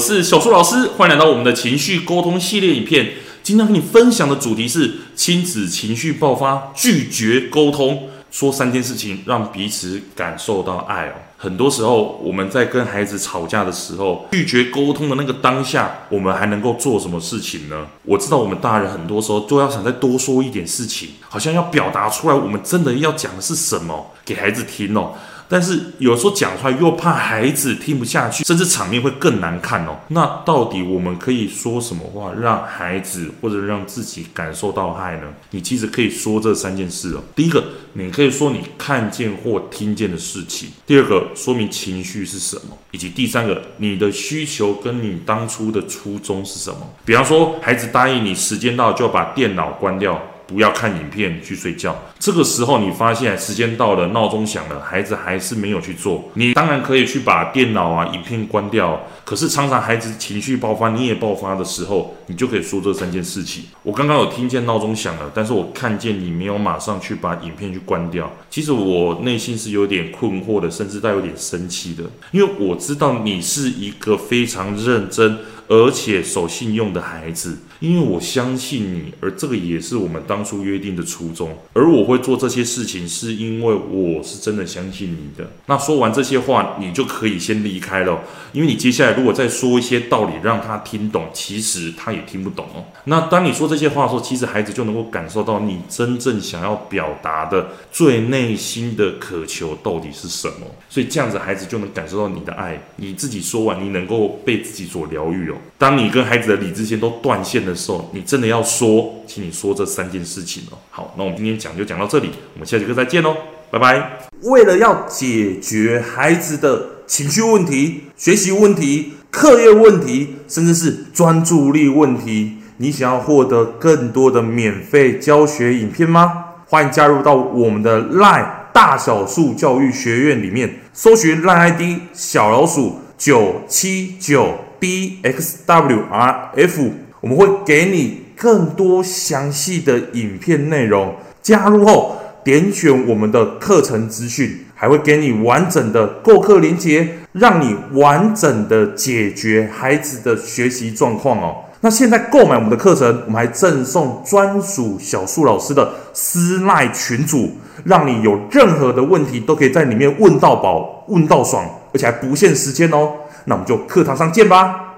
是小树老师，欢迎来到我们的情绪沟通系列影片。今天跟你分享的主题是亲子情绪爆发，拒绝沟通，说三件事情让彼此感受到爱哦。很多时候我们在跟孩子吵架的时候，拒绝沟通的那个当下，我们还能够做什么事情呢？我知道我们大人很多时候都要想再多说一点事情，好像要表达出来，我们真的要讲的是什么给孩子听哦。但是有时候讲出来又怕孩子听不下去，甚至场面会更难看哦。那到底我们可以说什么话，让孩子或者让自己感受到爱呢？你其实可以说这三件事哦。第一个，你可以说你看见或听见的事情；第二个，说明情绪是什么；以及第三个，你的需求跟你当初的初衷是什么。比方说，孩子答应你时间到就要把电脑关掉。不要看影片去睡觉。这个时候你发现时间到了，闹钟响了，孩子还是没有去做。你当然可以去把电脑啊、影片关掉。可是常常孩子情绪爆发，你也爆发的时候，你就可以说这三件事情。我刚刚有听见闹钟响了，但是我看见你没有马上去把影片去关掉。其实我内心是有点困惑的，甚至带有点生气的，因为我知道你是一个非常认真。而且守信用的孩子，因为我相信你，而这个也是我们当初约定的初衷。而我会做这些事情，是因为我是真的相信你的。那说完这些话，你就可以先离开了，因为你接下来如果再说一些道理让他听懂，其实他也听不懂哦。那当你说这些话的时候，其实孩子就能够感受到你真正想要表达的最内心的渴求到底是什么。所以这样子，孩子就能感受到你的爱。你自己说完，你能够被自己所疗愈哦。当你跟孩子的理智线都断线的时候，你真的要说，请你说这三件事情哦。好，那我们今天讲就讲到这里，我们下节课再见喽，拜拜。为了要解决孩子的情绪问题、学习问题、课业问题，甚至是专注力问题，你想要获得更多的免费教学影片吗？欢迎加入到我们的 LINE 大小数教育学院里面，搜寻 LINE ID 小老鼠九七九。B X W R F，我们会给你更多详细的影片内容。加入后，点选我们的课程资讯，还会给你完整的购课链接，让你完整的解决孩子的学习状况哦。那现在购买我们的课程，我们还赠送专属小树老师的私赖群组，让你有任何的问题都可以在里面问到宝、问到爽，而且还不限时间哦。那我们就课堂上见吧。